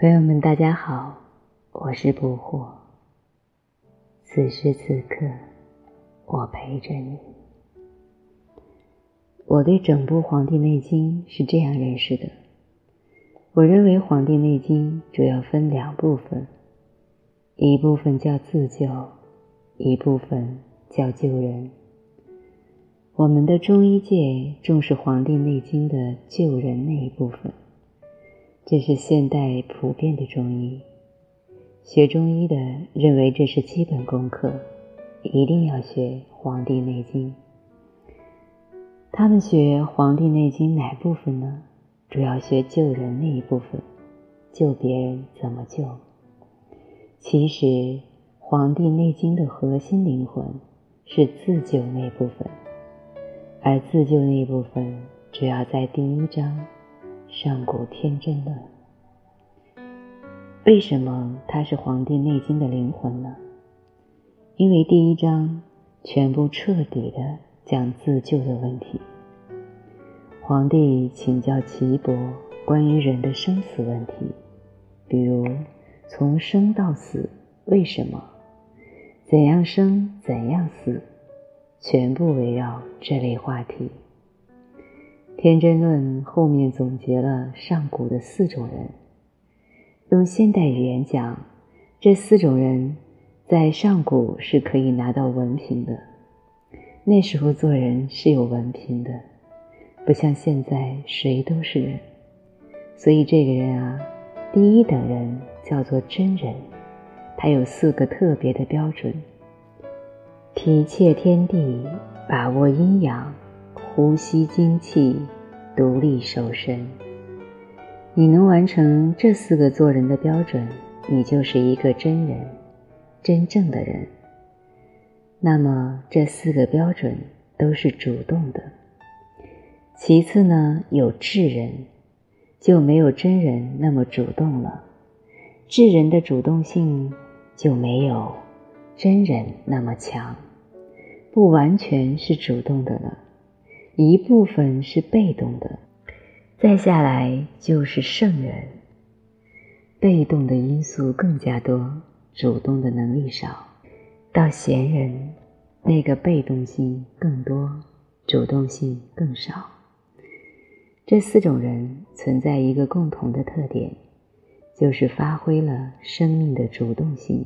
朋友们，大家好，我是不惑。此时此刻，我陪着你。我对整部《黄帝内经》是这样认识的：我认为《黄帝内经》主要分两部分，一部分叫自救，一部分叫救人。我们的中医界重视《黄帝内经》的救人那一部分。这是现代普遍的中医，学中医的认为这是基本功课，一定要学《黄帝内经》。他们学《黄帝内经》哪部分呢？主要学救人那一部分，救别人怎么救？其实《黄帝内经》的核心灵魂是自救那部分，而自救那部分主要在第一章。上古天真论，为什么它是《黄帝内经》的灵魂呢？因为第一章全部彻底的讲自救的问题。皇帝请教岐伯关于人的生死问题，比如从生到死为什么，怎样生怎样死，全部围绕这类话题。天真论后面总结了上古的四种人，用现代语言讲，这四种人在上古是可以拿到文凭的。那时候做人是有文凭的，不像现在谁都是人。所以这个人啊，第一等人叫做真人，他有四个特别的标准：体切天地，把握阴阳。呼吸精气，独立守身。你能完成这四个做人的标准，你就是一个真人，真正的人。那么这四个标准都是主动的。其次呢，有智人，就没有真人那么主动了。智人的主动性就没有真人那么强，不完全是主动的了。一部分是被动的，再下来就是圣人。被动的因素更加多，主动的能力少。到贤人，那个被动性更多，主动性更少。这四种人存在一个共同的特点，就是发挥了生命的主动性，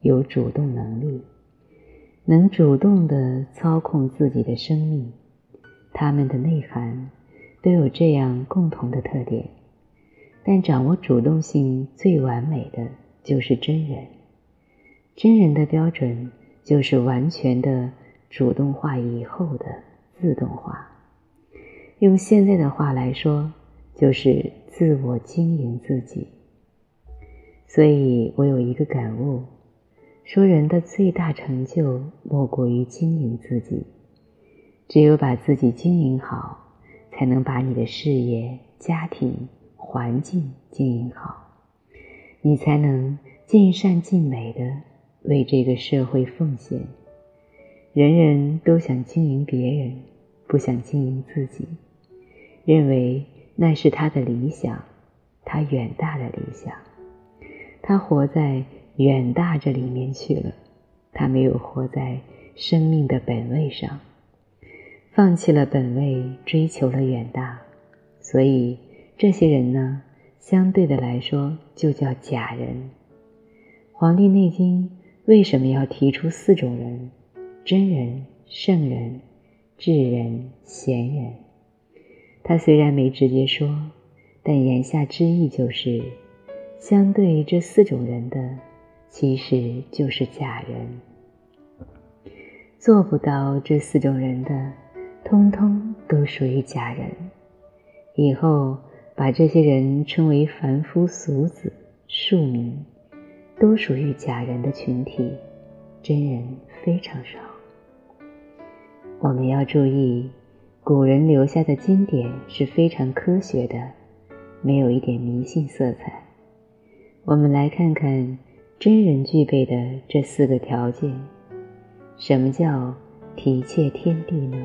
有主动能力，能主动的操控自己的生命。他们的内涵都有这样共同的特点，但掌握主动性最完美的就是真人。真人的标准就是完全的主动化以后的自动化。用现在的话来说，就是自我经营自己。所以我有一个感悟，说人的最大成就莫过于经营自己。只有把自己经营好，才能把你的事业、家庭、环境经营好，你才能尽善尽美的为这个社会奉献。人人都想经营别人，不想经营自己，认为那是他的理想，他远大的理想，他活在远大这里面去了，他没有活在生命的本位上。放弃了本位，追求了远大，所以这些人呢，相对的来说就叫假人。《黄帝内经》为什么要提出四种人：真人、圣人、智人、贤人？他虽然没直接说，但言下之意就是，相对这四种人的，其实就是假人。做不到这四种人的。通通都属于假人，以后把这些人称为凡夫俗子、庶民，都属于假人的群体，真人非常少。我们要注意，古人留下的经典是非常科学的，没有一点迷信色彩。我们来看看真人具备的这四个条件。什么叫体切天地呢？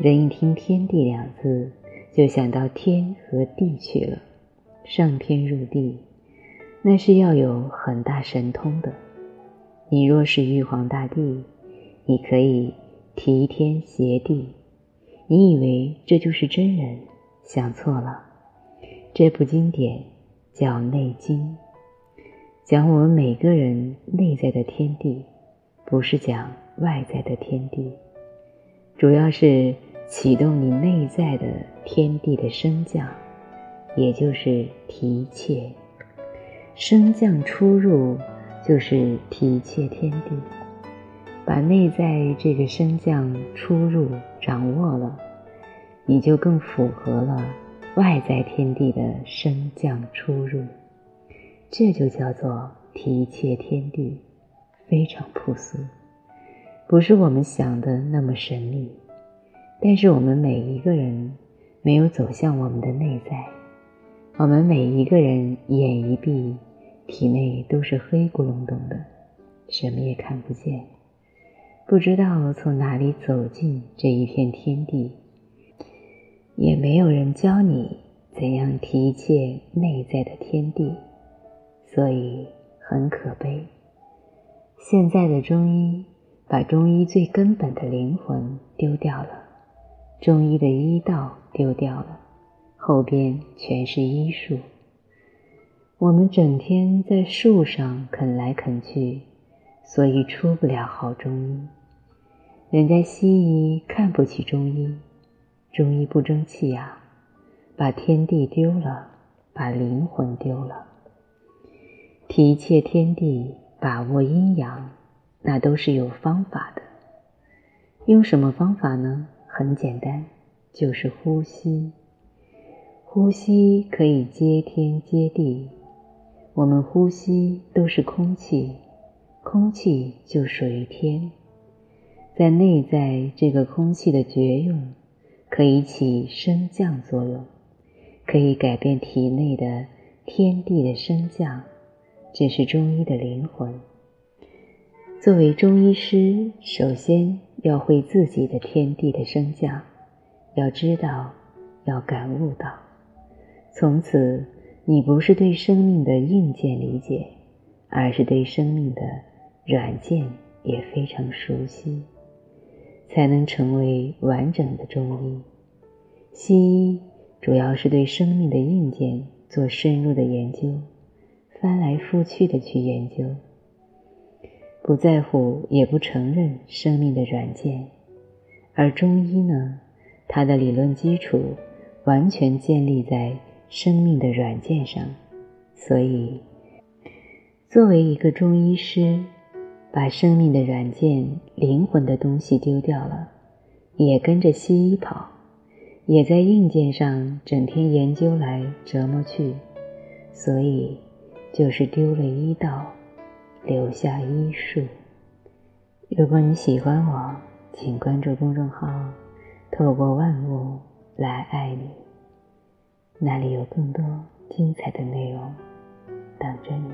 人一听“天地”两字，就想到天和地去了，上天入地，那是要有很大神通的。你若是玉皇大帝，你可以提天挟地，你以为这就是真人？想错了。这部经典叫《内经》，讲我们每个人内在的天地，不是讲外在的天地，主要是启动你内在的天地的升降，也就是提切。升降出入就是提切天地。把内在这个升降出入掌握了，你就更符合了外在天地的升降出入，这就叫做提切天地，非常朴素，不是我们想的那么神秘。但是我们每一个人没有走向我们的内在，我们每一个人眼一闭，体内都是黑咕隆咚的，什么也看不见。不知道从哪里走进这一片天地，也没有人教你怎样提切内在的天地，所以很可悲。现在的中医把中医最根本的灵魂丢掉了，中医的医道丢掉了，后边全是医术。我们整天在树上啃来啃去，所以出不了好中医。人家西医看不起中医，中医不争气呀，把天地丢了，把灵魂丢了。提切天地，把握阴阳，那都是有方法的。用什么方法呢？很简单，就是呼吸。呼吸可以接天接地，我们呼吸都是空气，空气就属于天。在内在这个空气的觉用，可以起升降作用，可以改变体内的天地的升降，这是中医的灵魂。作为中医师，首先要会自己的天地的升降，要知道，要感悟到。从此，你不是对生命的硬件理解，而是对生命的软件也非常熟悉。才能成为完整的中医。西医主要是对生命的硬件做深入的研究，翻来覆去的去研究，不在乎也不承认生命的软件。而中医呢，它的理论基础完全建立在生命的软件上，所以作为一个中医师。把生命的软件、灵魂的东西丢掉了，也跟着西医跑，也在硬件上整天研究来折磨去，所以就是丢了医道，留下医术。如果你喜欢我，请关注公众号“透过万物来爱你”，那里有更多精彩的内容等着你。